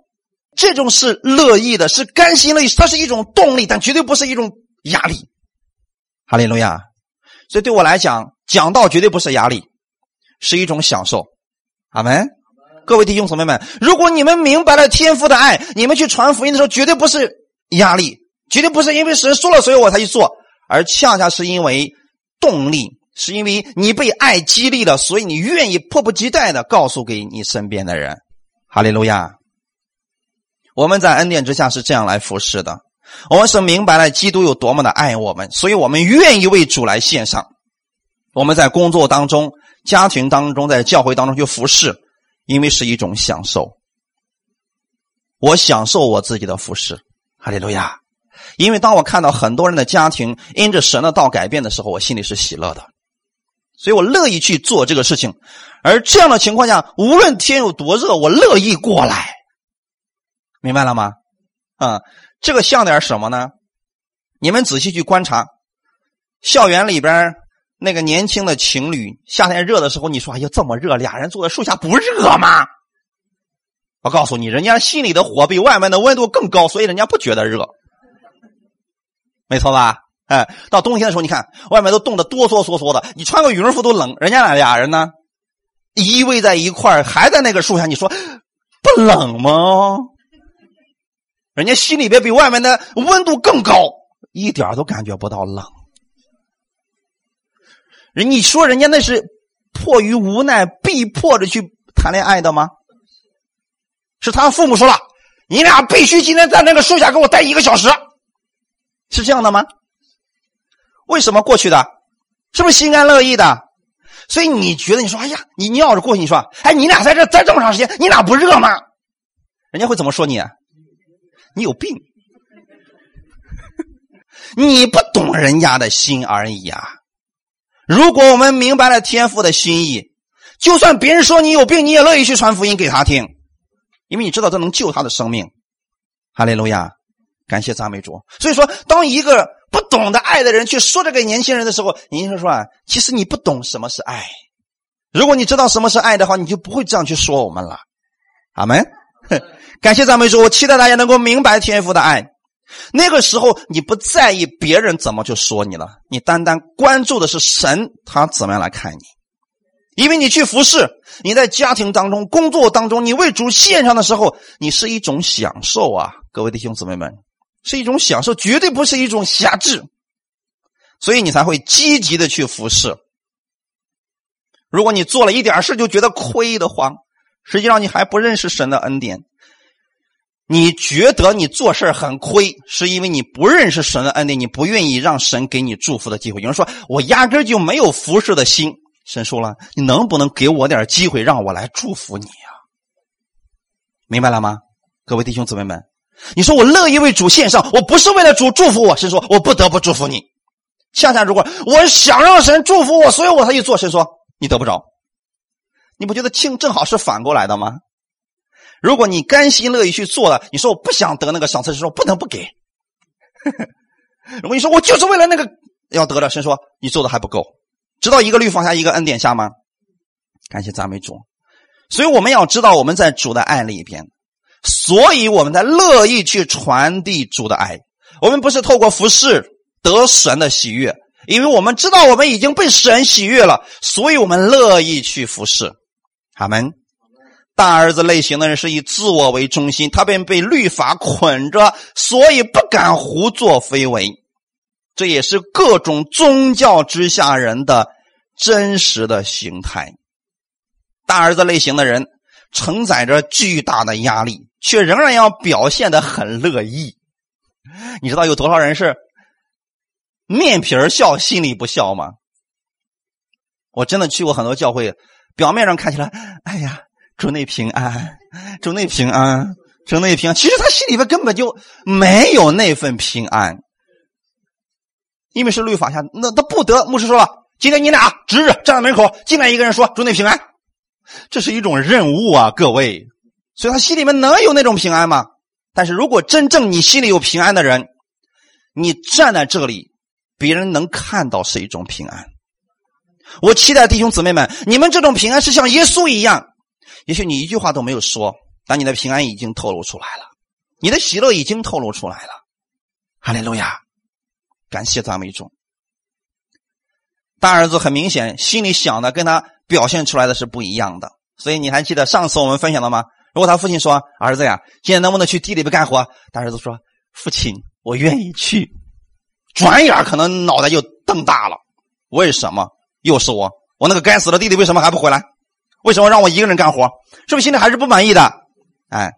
这种是乐意的，是甘心乐意，它是一种动力，但绝对不是一种压力。哈利路亚！所以对我来讲，讲道绝对不是压力，是一种享受。阿门。各位弟兄姊妹们，如果你们明白了天父的爱，你们去传福音的时候，绝对不是压力，绝对不是因为神说了，所以我才去做，而恰恰是因为动力，是因为你被爱激励了，所以你愿意迫不及待的告诉给你身边的人。哈利路亚！我们在恩典之下是这样来服侍的，我们是明白了基督有多么的爱我们，所以我们愿意为主来献上。我们在工作当中、家庭当中、在教会当中去服侍，因为是一种享受。我享受我自己的服侍，哈利路亚！因为当我看到很多人的家庭因着神的道改变的时候，我心里是喜乐的，所以我乐意去做这个事情。而这样的情况下，无论天有多热，我乐意过来。明白了吗？啊，这个像点什么呢？你们仔细去观察，校园里边那个年轻的情侣，夏天热的时候，你说哎呀这么热，俩人坐在树下不热吗？我告诉你，人家心里的火比外面的温度更高，所以人家不觉得热，没错吧？哎，到冬天的时候，你看外面都冻得哆哆嗦嗦的，你穿个羽绒服都冷，人家俩俩人呢依偎在一块还在那个树下，你说不冷吗？人家心里边比外面的温度更高，一点都感觉不到冷。人你说人家那是迫于无奈、逼迫着去谈恋爱的吗？是他父母说了，你俩必须今天在那个树下给我待一个小时，是这样的吗？为什么过去的？是不是心甘乐意的？所以你觉得你说，哎呀，你你要是过去，你说，哎，你俩在这待这么长时间，你俩不热吗？人家会怎么说你？你有病，你不懂人家的心而已啊！如果我们明白了天父的心意，就算别人说你有病，你也乐意去传福音给他听，因为你知道这能救他的生命。哈利路亚，感谢赞美主。所以说，当一个不懂得爱的人去说这个年轻人的时候，您就说啊，其实你不懂什么是爱。如果你知道什么是爱的话，你就不会这样去说我们了。阿门。感谢赞美主，我期待大家能够明白天父的爱。那个时候，你不在意别人怎么去说你了，你单单关注的是神他怎么样来看你。因为你去服侍，你在家庭当中、工作当中，你为主献上的时候，你是一种享受啊！各位弟兄姊妹们，是一种享受，绝对不是一种辖制。所以你才会积极的去服侍。如果你做了一点事就觉得亏的慌，实际上你还不认识神的恩典。你觉得你做事很亏，是因为你不认识神的恩典，你不愿意让神给你祝福的机会。有人说我压根就没有服侍的心，神说了，你能不能给我点机会，让我来祝福你呀？明白了吗？各位弟兄姊妹们，你说我乐意为主献上，我不是为了主祝福我，神说我不得不祝福你。恰恰如果我想让神祝福我，所以我才去做，神说你得不着。你不觉得庆正好是反过来的吗？如果你甘心乐意去做了，你说我不想得那个赏赐，说不能不给。如果你说我就是为了那个要得了，神说你做的还不够，知道一个律放下一个恩典下吗？感谢赞美主。所以我们要知道我们在主的爱里边，所以我们在乐意去传递主的爱。我们不是透过服侍得神的喜悦，因为我们知道我们已经被神喜悦了，所以我们乐意去服侍。阿门。大儿子类型的人是以自我为中心，他便被律法捆着，所以不敢胡作非为。这也是各种宗教之下人的真实的形态。大儿子类型的人承载着巨大的压力，却仍然要表现的很乐意。你知道有多少人是面皮儿笑，心里不笑吗？我真的去过很多教会，表面上看起来，哎呀。祝内平安，祝内平安，祝内平安。其实他心里边根本就没有那份平安，因为是律法下，那他不得。牧师说了，今天你俩值日站在门口，进来一个人说祝内平安，这是一种任务啊，各位。所以他心里面能有那种平安吗？但是如果真正你心里有平安的人，你站在这里，别人能看到是一种平安。我期待弟兄姊妹们，你们这种平安是像耶稣一样。也许你一句话都没有说，但你的平安已经透露出来了，你的喜乐已经透露出来了。哈利路亚，感谢赞美主。大儿子很明显心里想的跟他表现出来的是不一样的，所以你还记得上次我们分享了吗？如果他父亲说：“儿子呀，今天能不能去地里边干活？”大儿子说：“父亲，我愿意去。”转眼可能脑袋就瞪大了。为什么又是我？我那个该死的弟弟为什么还不回来？为什么让我一个人干活？是不是心里还是不满意的？哎，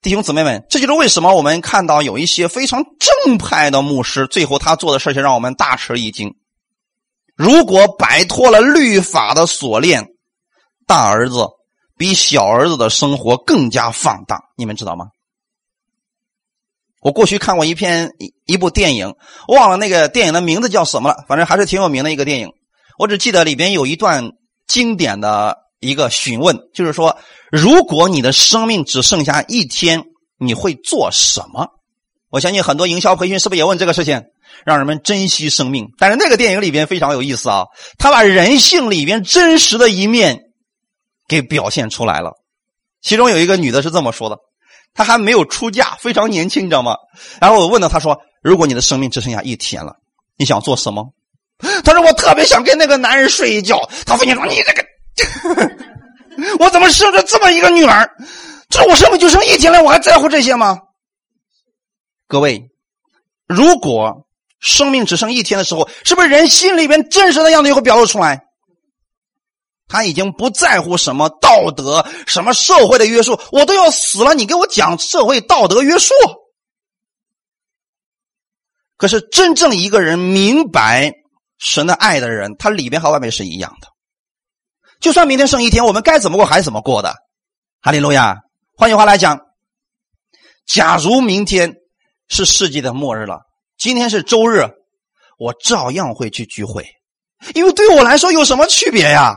弟兄姊妹们，这就是为什么我们看到有一些非常正派的牧师，最后他做的事情让我们大吃一惊。如果摆脱了律法的锁链，大儿子比小儿子的生活更加放荡，你们知道吗？我过去看过一篇一一部电影，忘了那个电影的名字叫什么了，反正还是挺有名的一个电影。我只记得里边有一段经典的一个询问，就是说，如果你的生命只剩下一天，你会做什么？我相信很多营销培训是不是也问这个事情？让人们珍惜生命，但是那个电影里边非常有意思啊，他把人性里边真实的一面给表现出来了。其中有一个女的是这么说的，她还没有出嫁，非常年轻，你知道吗？然后我问了她说：“如果你的生命只剩下一天了，你想做什么？”她说：“我特别想跟那个男人睡一觉。”她父亲说：“你这个，我怎么生着这么一个女儿？这我生命就剩一天了，我还在乎这些吗？”各位，如果。生命只剩一天的时候，是不是人心里边真实的样子就会表露出来？他已经不在乎什么道德、什么社会的约束，我都要死了，你给我讲社会道德约束。可是真正一个人明白神的爱的人，他里边和外面是一样的。就算明天剩一天，我们该怎么过还是怎么过的。哈利路亚！换句话来讲，假如明天是世界的末日了。今天是周日，我照样会去聚会，因为对我来说有什么区别呀？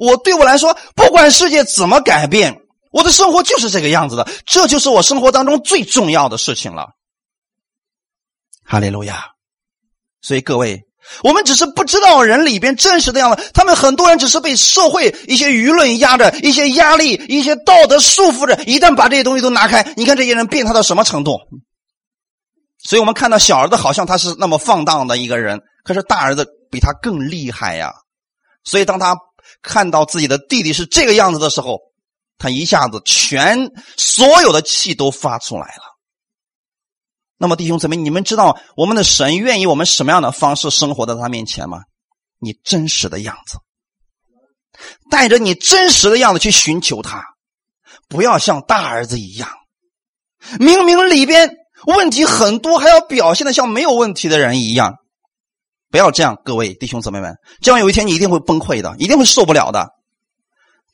我对我来说，不管世界怎么改变，我的生活就是这个样子的，这就是我生活当中最重要的事情了。哈利路亚！所以各位，我们只是不知道人里边真实的样子，他们很多人只是被社会一些舆论压着，一些压力、一些道德束缚着。一旦把这些东西都拿开，你看这些人变态到什么程度？所以我们看到小儿子好像他是那么放荡的一个人，可是大儿子比他更厉害呀。所以当他看到自己的弟弟是这个样子的时候，他一下子全所有的气都发出来了。那么弟兄姊妹，你们知道我们的神愿意我们什么样的方式生活在他面前吗？你真实的样子，带着你真实的样子去寻求他，不要像大儿子一样，明明里边。问题很多，还要表现的像没有问题的人一样，不要这样，各位弟兄姊妹们，这样有一天你一定会崩溃的，一定会受不了的。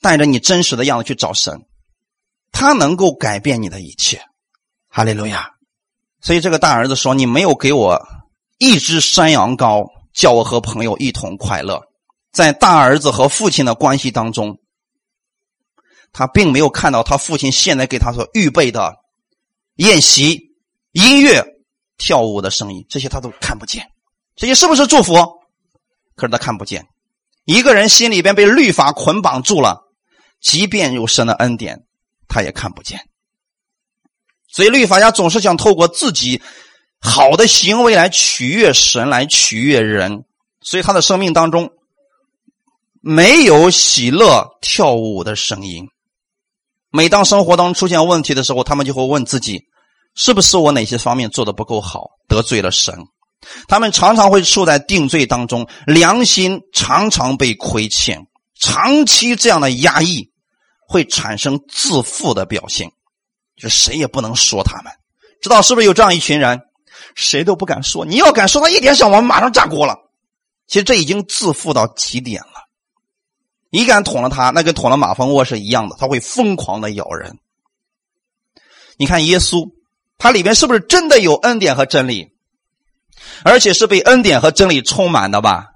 带着你真实的样子去找神，他能够改变你的一切。哈利路亚！所以这个大儿子说：“你没有给我一只山羊羔，叫我和朋友一同快乐。”在大儿子和父亲的关系当中，他并没有看到他父亲现在给他所预备的宴席。音乐、跳舞的声音，这些他都看不见，这些是不是祝福？可是他看不见。一个人心里边被律法捆绑住了，即便有神的恩典，他也看不见。所以律法家总是想透过自己好的行为来取悦神，来取悦人。所以他的生命当中没有喜乐、跳舞的声音。每当生活当中出现问题的时候，他们就会问自己。是不是我哪些方面做的不够好，得罪了神？他们常常会处在定罪当中，良心常常被亏欠，长期这样的压抑会产生自负的表现，就谁也不能说他们。知道是不是有这样一群人？谁都不敢说，你要敢说他一点小，我们马上炸锅了。其实这已经自负到极点了。你敢捅了他，那跟捅了马蜂窝是一样的，他会疯狂的咬人。你看耶稣。他里面是不是真的有恩典和真理，而且是被恩典和真理充满的吧？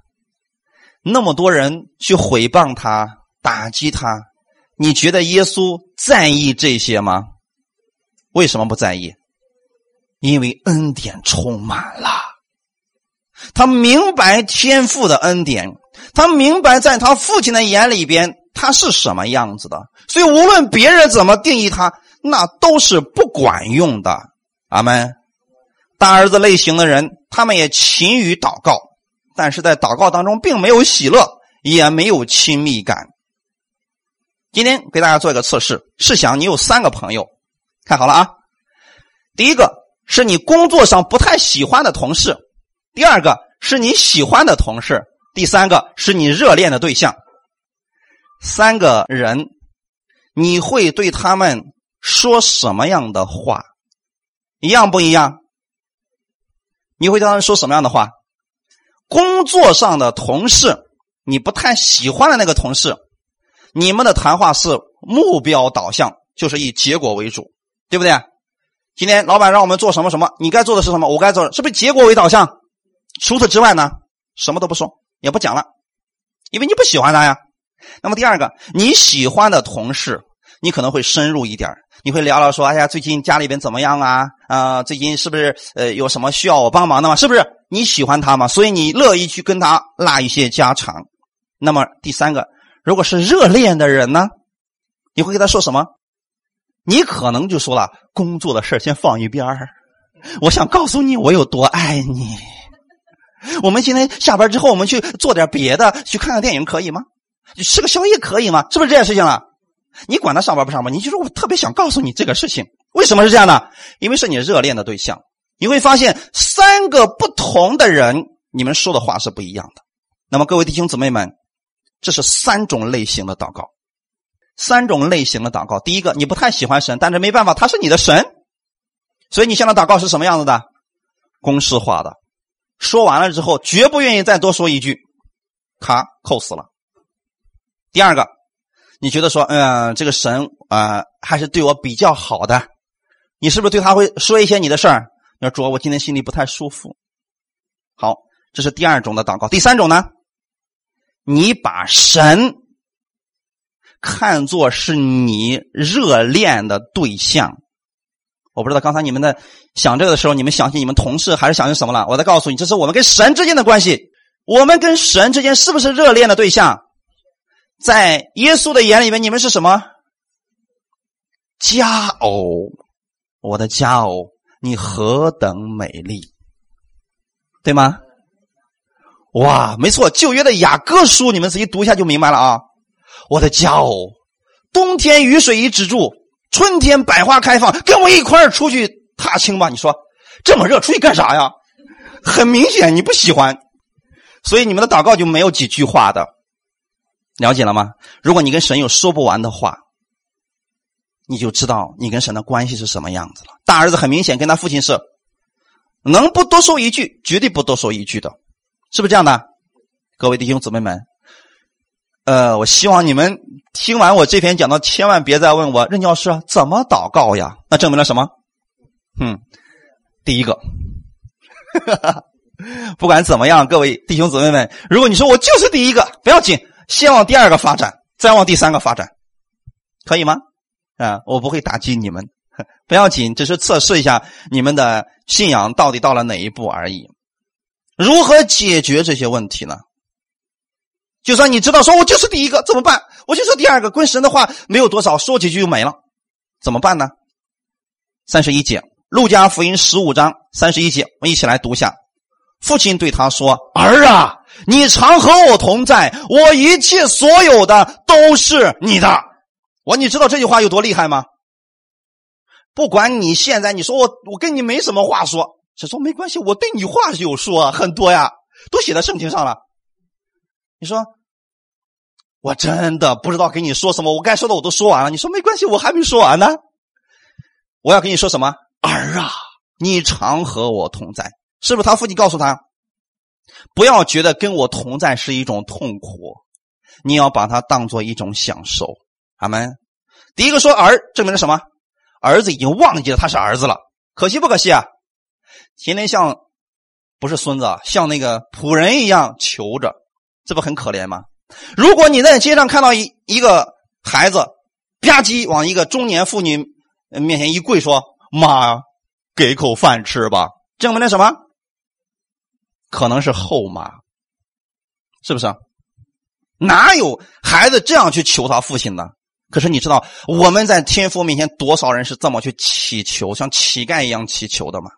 那么多人去毁谤他，打击他。你觉得耶稣在意这些吗？为什么不在意？因为恩典充满了，他明白天父的恩典，他明白在他父亲的眼里边他是什么样子的，所以无论别人怎么定义他，那都是不管用的。阿门。大儿子类型的人，他们也勤于祷告，但是在祷告当中并没有喜乐，也没有亲密感。今天给大家做一个测试，试想你有三个朋友，看好了啊。第一个是你工作上不太喜欢的同事，第二个是你喜欢的同事，第三个是你热恋的对象。三个人，你会对他们说什么样的话？一样不一样？你会对他们说什么样的话？工作上的同事，你不太喜欢的那个同事。你们的谈话是目标导向，就是以结果为主，对不对？今天老板让我们做什么什么，你该做的是什么？我该做的是不是结果为导向？除此之外呢，什么都不说，也不讲了，因为你不喜欢他呀。那么第二个，你喜欢的同事，你可能会深入一点，你会聊聊说：“哎呀，最近家里边怎么样啊？啊，最近是不是呃有什么需要我帮忙的吗？是不是你喜欢他吗？所以你乐意去跟他拉一些家常。那么第三个。如果是热恋的人呢，你会跟他说什么？你可能就说了工作的事先放一边我想告诉你我有多爱你。我们今天下班之后，我们去做点别的，去看看电影可以吗？吃个宵夜可以吗？是不是这件事情了？你管他上班不上班，你就说我特别想告诉你这个事情。为什么是这样的？因为是你热恋的对象。你会发现三个不同的人，你们说的话是不一样的。那么各位弟兄姊妹们。这是三种类型的祷告，三种类型的祷告。第一个，你不太喜欢神，但是没办法，他是你的神，所以你向他祷告是什么样子的？公式化的。说完了之后，绝不愿意再多说一句，卡扣死了。第二个，你觉得说，嗯，这个神啊，还是对我比较好的，你是不是对他会说一些你的事儿？你说主，我今天心里不太舒服。好，这是第二种的祷告。第三种呢？你把神看作是你热恋的对象，我不知道刚才你们在想这个的时候，你们想起你们同事还是想起什么了？我再告诉你，这是我们跟神之间的关系。我们跟神之间是不是热恋的对象？在耶稣的眼里面，你们是什么？佳偶，我的佳偶，你何等美丽，对吗？哇，没错，旧约的雅各书，你们自己读一下就明白了啊！我的佳偶，冬天雨水一止住，春天百花开放，跟我一块儿出去踏青吧。你说这么热，出去干啥呀？很明显你不喜欢，所以你们的祷告就没有几句话的，了解了吗？如果你跟神有说不完的话，你就知道你跟神的关系是什么样子了。大儿子很明显跟他父亲是能不多说一句，绝对不多说一句的。是不是这样的，各位弟兄姊妹们？呃，我希望你们听完我这篇讲的，千万别再问我任教师怎么祷告呀？那证明了什么？嗯，第一个，不管怎么样，各位弟兄姊妹们，如果你说我就是第一个，不要紧，先往第二个发展，再往第三个发展，可以吗？啊，我不会打击你们，不要紧，只是测试一下你们的信仰到底到了哪一步而已。如何解决这些问题呢？就算你知道说，我就是第一个，怎么办？我就是第二个，跟神的话没有多少，说几句就没了，怎么办呢？三十一节，路加福音十五章三十一节，我们一起来读一下。父亲对他说：“儿啊，你常和我同在，我一切所有的都是你的。”我，你知道这句话有多厉害吗？不管你现在你说我，我跟你没什么话说。只说没关系，我对你话有说很多呀，都写在圣经上了。你说我真的不知道跟你说什么，我该说的我都说完了。你说没关系，我还没说完呢。我要跟你说什么？儿啊，你常和我同在，是不是？他父亲告诉他，不要觉得跟我同在是一种痛苦，你要把它当做一种享受。阿门。第一个说儿，证明了什么？儿子已经忘记了他是儿子了，可惜不可惜啊？天天像不是孙子，像那个仆人一样求着，这不很可怜吗？如果你在街上看到一一个孩子吧唧往一个中年妇女面前一跪，说：“妈，给口饭吃吧。”证明了什么？可能是后妈，是不是？哪有孩子这样去求他父亲的？可是你知道我们在天父面前多少人是这么去祈求，像乞丐一样祈求的吗？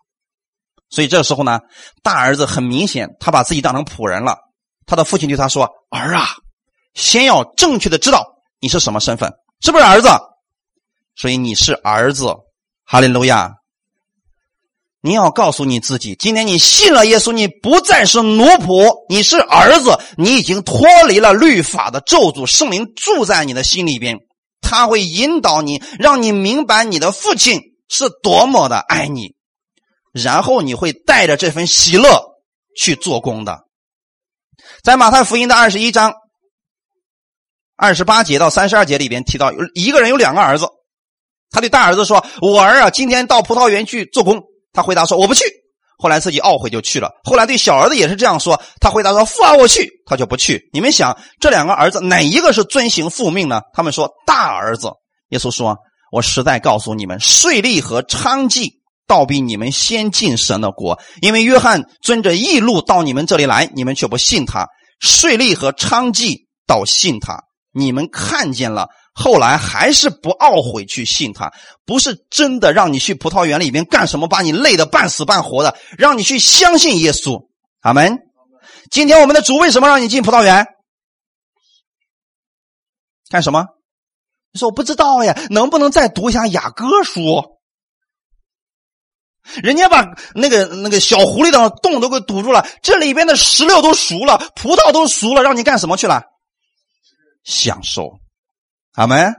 所以这个时候呢，大儿子很明显他把自己当成仆人了。他的父亲对他说：“儿啊，先要正确的知道你是什么身份，是不是儿子？所以你是儿子，哈利路亚。”你要告诉你自己，今天你信了耶稣，你不再是奴仆，你是儿子，你已经脱离了律法的咒诅，圣灵住在你的心里边，他会引导你，让你明白你的父亲是多么的爱你，然后你会带着这份喜乐去做工的。在马太福音的二十一章二十八节到三十二节里边提到，有一个人有两个儿子，他对大儿子说：“我儿啊，今天到葡萄园去做工。”他回答说：“我不去。”后来自己懊悔就去了。后来对小儿子也是这样说。他回答说：“父啊，我去。”他就不去。你们想，这两个儿子哪一个是遵行父命呢？他们说：“大儿子。”耶稣说：“我实在告诉你们，税吏和娼妓倒比你们先进神的国。因为约翰遵着义路到你们这里来，你们却不信他；税吏和娼妓倒信他。你们看见了。”后来还是不懊悔去信他，不是真的让你去葡萄园里面干什么，把你累得半死半活的，让你去相信耶稣。阿门。今天我们的主为什么让你进葡萄园？干什么？你说我不知道呀，能不能再读一下雅歌书？人家把那个那个小狐狸的洞都给堵住了，这里边的石榴都熟了，葡萄都熟了，让你干什么去了？享受。阿门。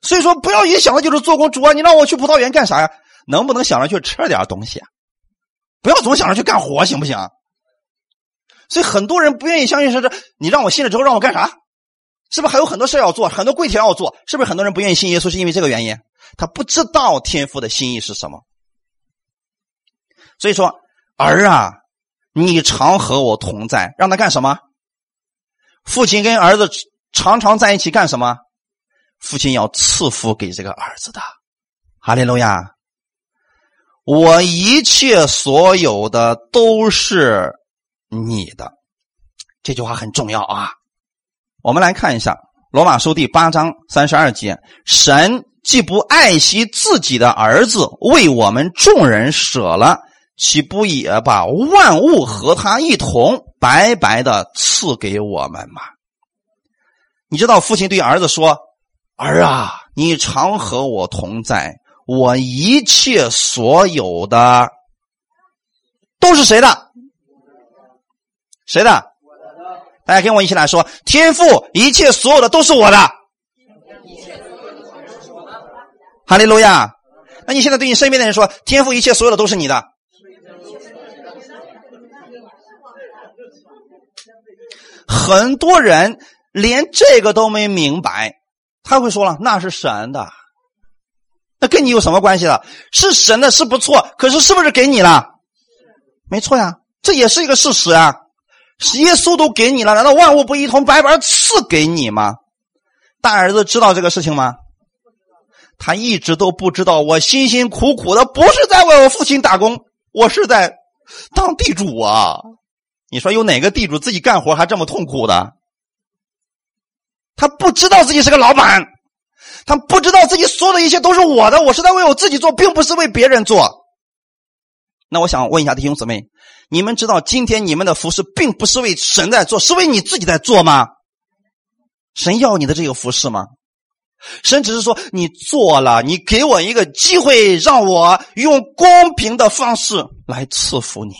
所以说，不要一想到就是做工。主啊，你让我去葡萄园干啥呀？能不能想着去吃点东西？不要总想着去干活，行不行？所以很多人不愿意相信，说这你让我信了之后让我干啥？是不是还有很多事要做，很多跪舔要做？是不是很多人不愿意信耶稣，是因为这个原因？他不知道天父的心意是什么。所以说，儿啊，你常和我同在，让他干什么？父亲跟儿子。常常在一起干什么？父亲要赐福给这个儿子的，哈利路亚！我一切所有的都是你的，这句话很重要啊！我们来看一下《罗马书》第八章三十二节：神既不爱惜自己的儿子，为我们众人舍了，岂不也把万物和他一同白白的赐给我们吗？你知道父亲对儿子说：“儿啊，你常和我同在，我一切所有的都是谁的？谁的？大家跟我一起来说：天赋一切所有的都是我的。哈利路亚！那你现在对你身边的人说：天赋一切所有的都是你的。很多人。”连这个都没明白，他会说了：“那是神的，那跟你有什么关系了？是神的，是不错，可是是不是给你了？没错呀，这也是一个事实啊。耶稣都给你了，难道万物不一同白白赐给你吗？大儿子知道这个事情吗？他一直都不知道。我辛辛苦苦的不是在为我父亲打工，我是在当地主啊！你说有哪个地主自己干活还这么痛苦的？”他不知道自己是个老板，他不知道自己所有的一切都是我的，我是在为我自己做，并不是为别人做。那我想问一下弟兄姊妹，你们知道今天你们的服饰并不是为神在做，是为你自己在做吗？神要你的这个服饰吗？神只是说你做了，你给我一个机会，让我用公平的方式来赐福你，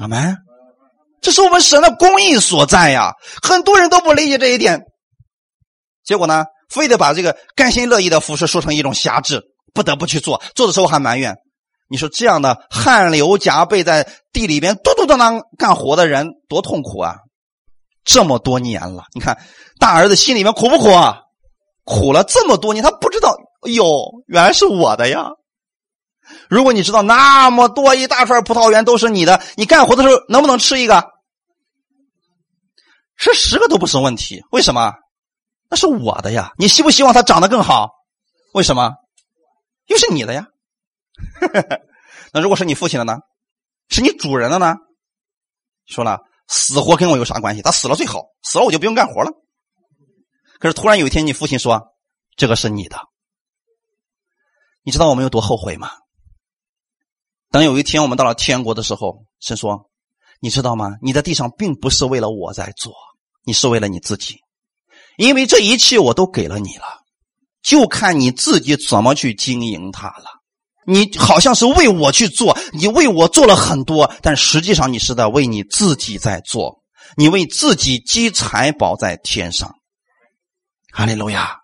阿门。这是我们神的公义所在呀！很多人都不理解这一点。结果呢，非得把这个甘心乐意的服饰说成一种侠制，不得不去做。做的时候还埋怨，你说这样的汗流浃背在地里边嘟嘟当当干活的人多痛苦啊！这么多年了，你看大儿子心里面苦不苦？啊？苦了这么多年，他不知道，哎呦，原来是我的呀！如果你知道那么多一大串葡萄园都是你的，你干活的时候能不能吃一个？吃十个都不是问题。为什么？那是我的呀。你希不希望它长得更好？为什么？又是你的呀。那如果是你父亲的呢？是你主人的呢？说了，死活跟我有啥关系？他死了最好，死了我就不用干活了。可是突然有一天，你父亲说：“这个是你的。”你知道我们有多后悔吗？等有一天我们到了天国的时候，神说：“你知道吗？你在地上并不是为了我在做，你是为了你自己，因为这一切我都给了你了，就看你自己怎么去经营它了。你好像是为我去做，你为我做了很多，但实际上你是在为你自己在做，你为自己积财宝在天上。”哈利路亚！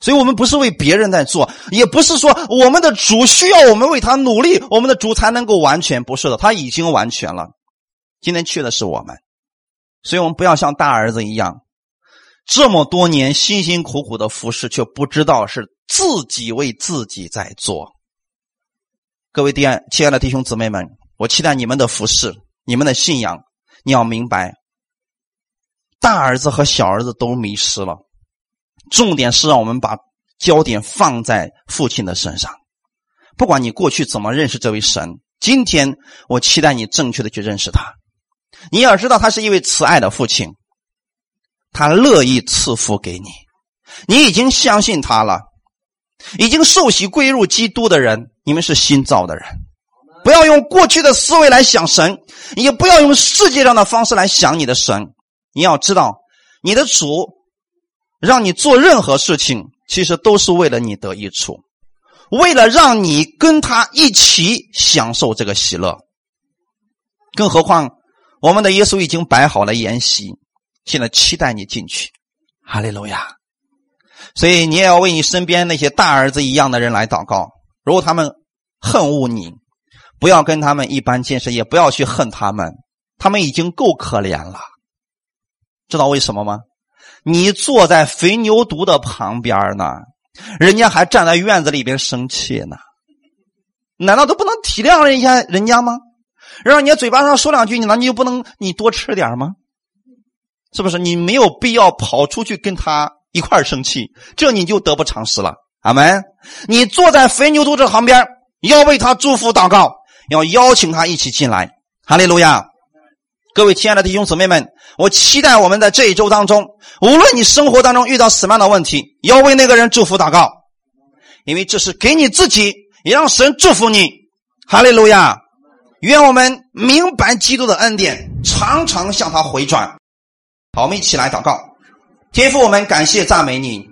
所以我们不是为别人在做，也不是说我们的主需要我们为他努力，我们的主才能够完全。不是的，他已经完全了。今天去的是我们，所以我们不要像大儿子一样，这么多年辛辛苦苦的服侍，却不知道是自己为自己在做。各位弟亲爱的弟兄姊妹们，我期待你们的服侍，你们的信仰，你要明白，大儿子和小儿子都迷失了。重点是让我们把焦点放在父亲的身上。不管你过去怎么认识这位神，今天我期待你正确的去认识他。你要知道，他是一位慈爱的父亲，他乐意赐福给你。你已经相信他了，已经受洗归入基督的人，你们是新造的人。不要用过去的思维来想神，也不要用世界上的方式来想你的神。你要知道，你的主。让你做任何事情，其实都是为了你得益处，为了让你跟他一起享受这个喜乐。更何况，我们的耶稣已经摆好了筵席，现在期待你进去。哈利路亚！所以你也要为你身边那些大儿子一样的人来祷告。如果他们恨恶你，不要跟他们一般见识，也不要去恨他们，他们已经够可怜了。知道为什么吗？你坐在肥牛犊的旁边呢，人家还站在院子里边生气呢，难道都不能体谅人家人家吗？让人家嘴巴上说两句，你难道你就不能你多吃点吗？是不是？你没有必要跑出去跟他一块生气，这你就得不偿失了。阿门。你坐在肥牛犊这旁边，要为他祝福祷告，要邀请他一起进来。哈利路亚。各位亲爱的弟兄姊妹们，我期待我们在这一周当中，无论你生活当中遇到什么样的问题，要为那个人祝福祷告，因为这是给你自己，也让神祝福你。哈利路亚！愿我们明白基督的恩典，常常向他回转。好，我们一起来祷告。天父，我们感谢赞美你，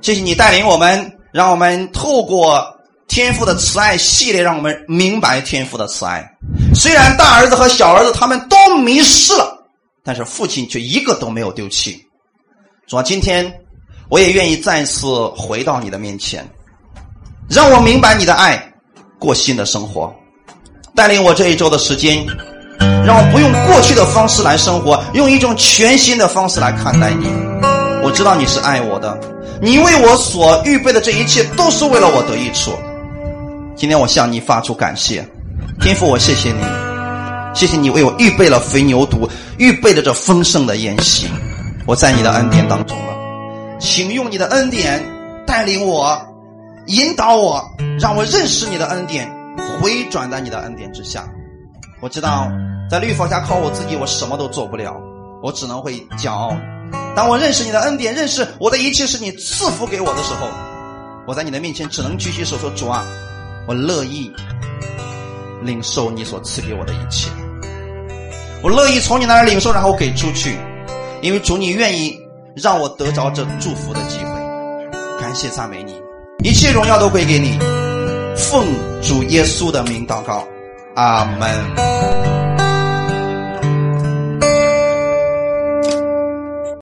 谢谢你带领我们，让我们透过。天父的慈爱系列让我们明白天父的慈爱。虽然大儿子和小儿子他们都迷失了，但是父亲却一个都没有丢弃。主啊，今天我也愿意再次回到你的面前，让我明白你的爱，过新的生活。带领我这一周的时间，让我不用过去的方式来生活，用一种全新的方式来看待你。我知道你是爱我的，你为我所预备的这一切都是为了我得益处。今天我向你发出感谢，天父，我谢谢你，谢谢你为我预备了肥牛犊，预备了这丰盛的宴席。我在你的恩典当中了，请用你的恩典带领我，引导我，让我认识你的恩典，回转在你的恩典之下。我知道在律法下靠我自己，我什么都做不了，我只能会骄傲。当我认识你的恩典，认识我的一切是你赐福给我的时候，我在你的面前只能举起手说：“主啊。”我乐意领受你所赐给我的一切，我乐意从你那儿领受，然后给出去，因为主你愿意让我得着这祝福的机会。感谢赞美你，一切荣耀都归给你。奉主耶稣的名祷告，阿门。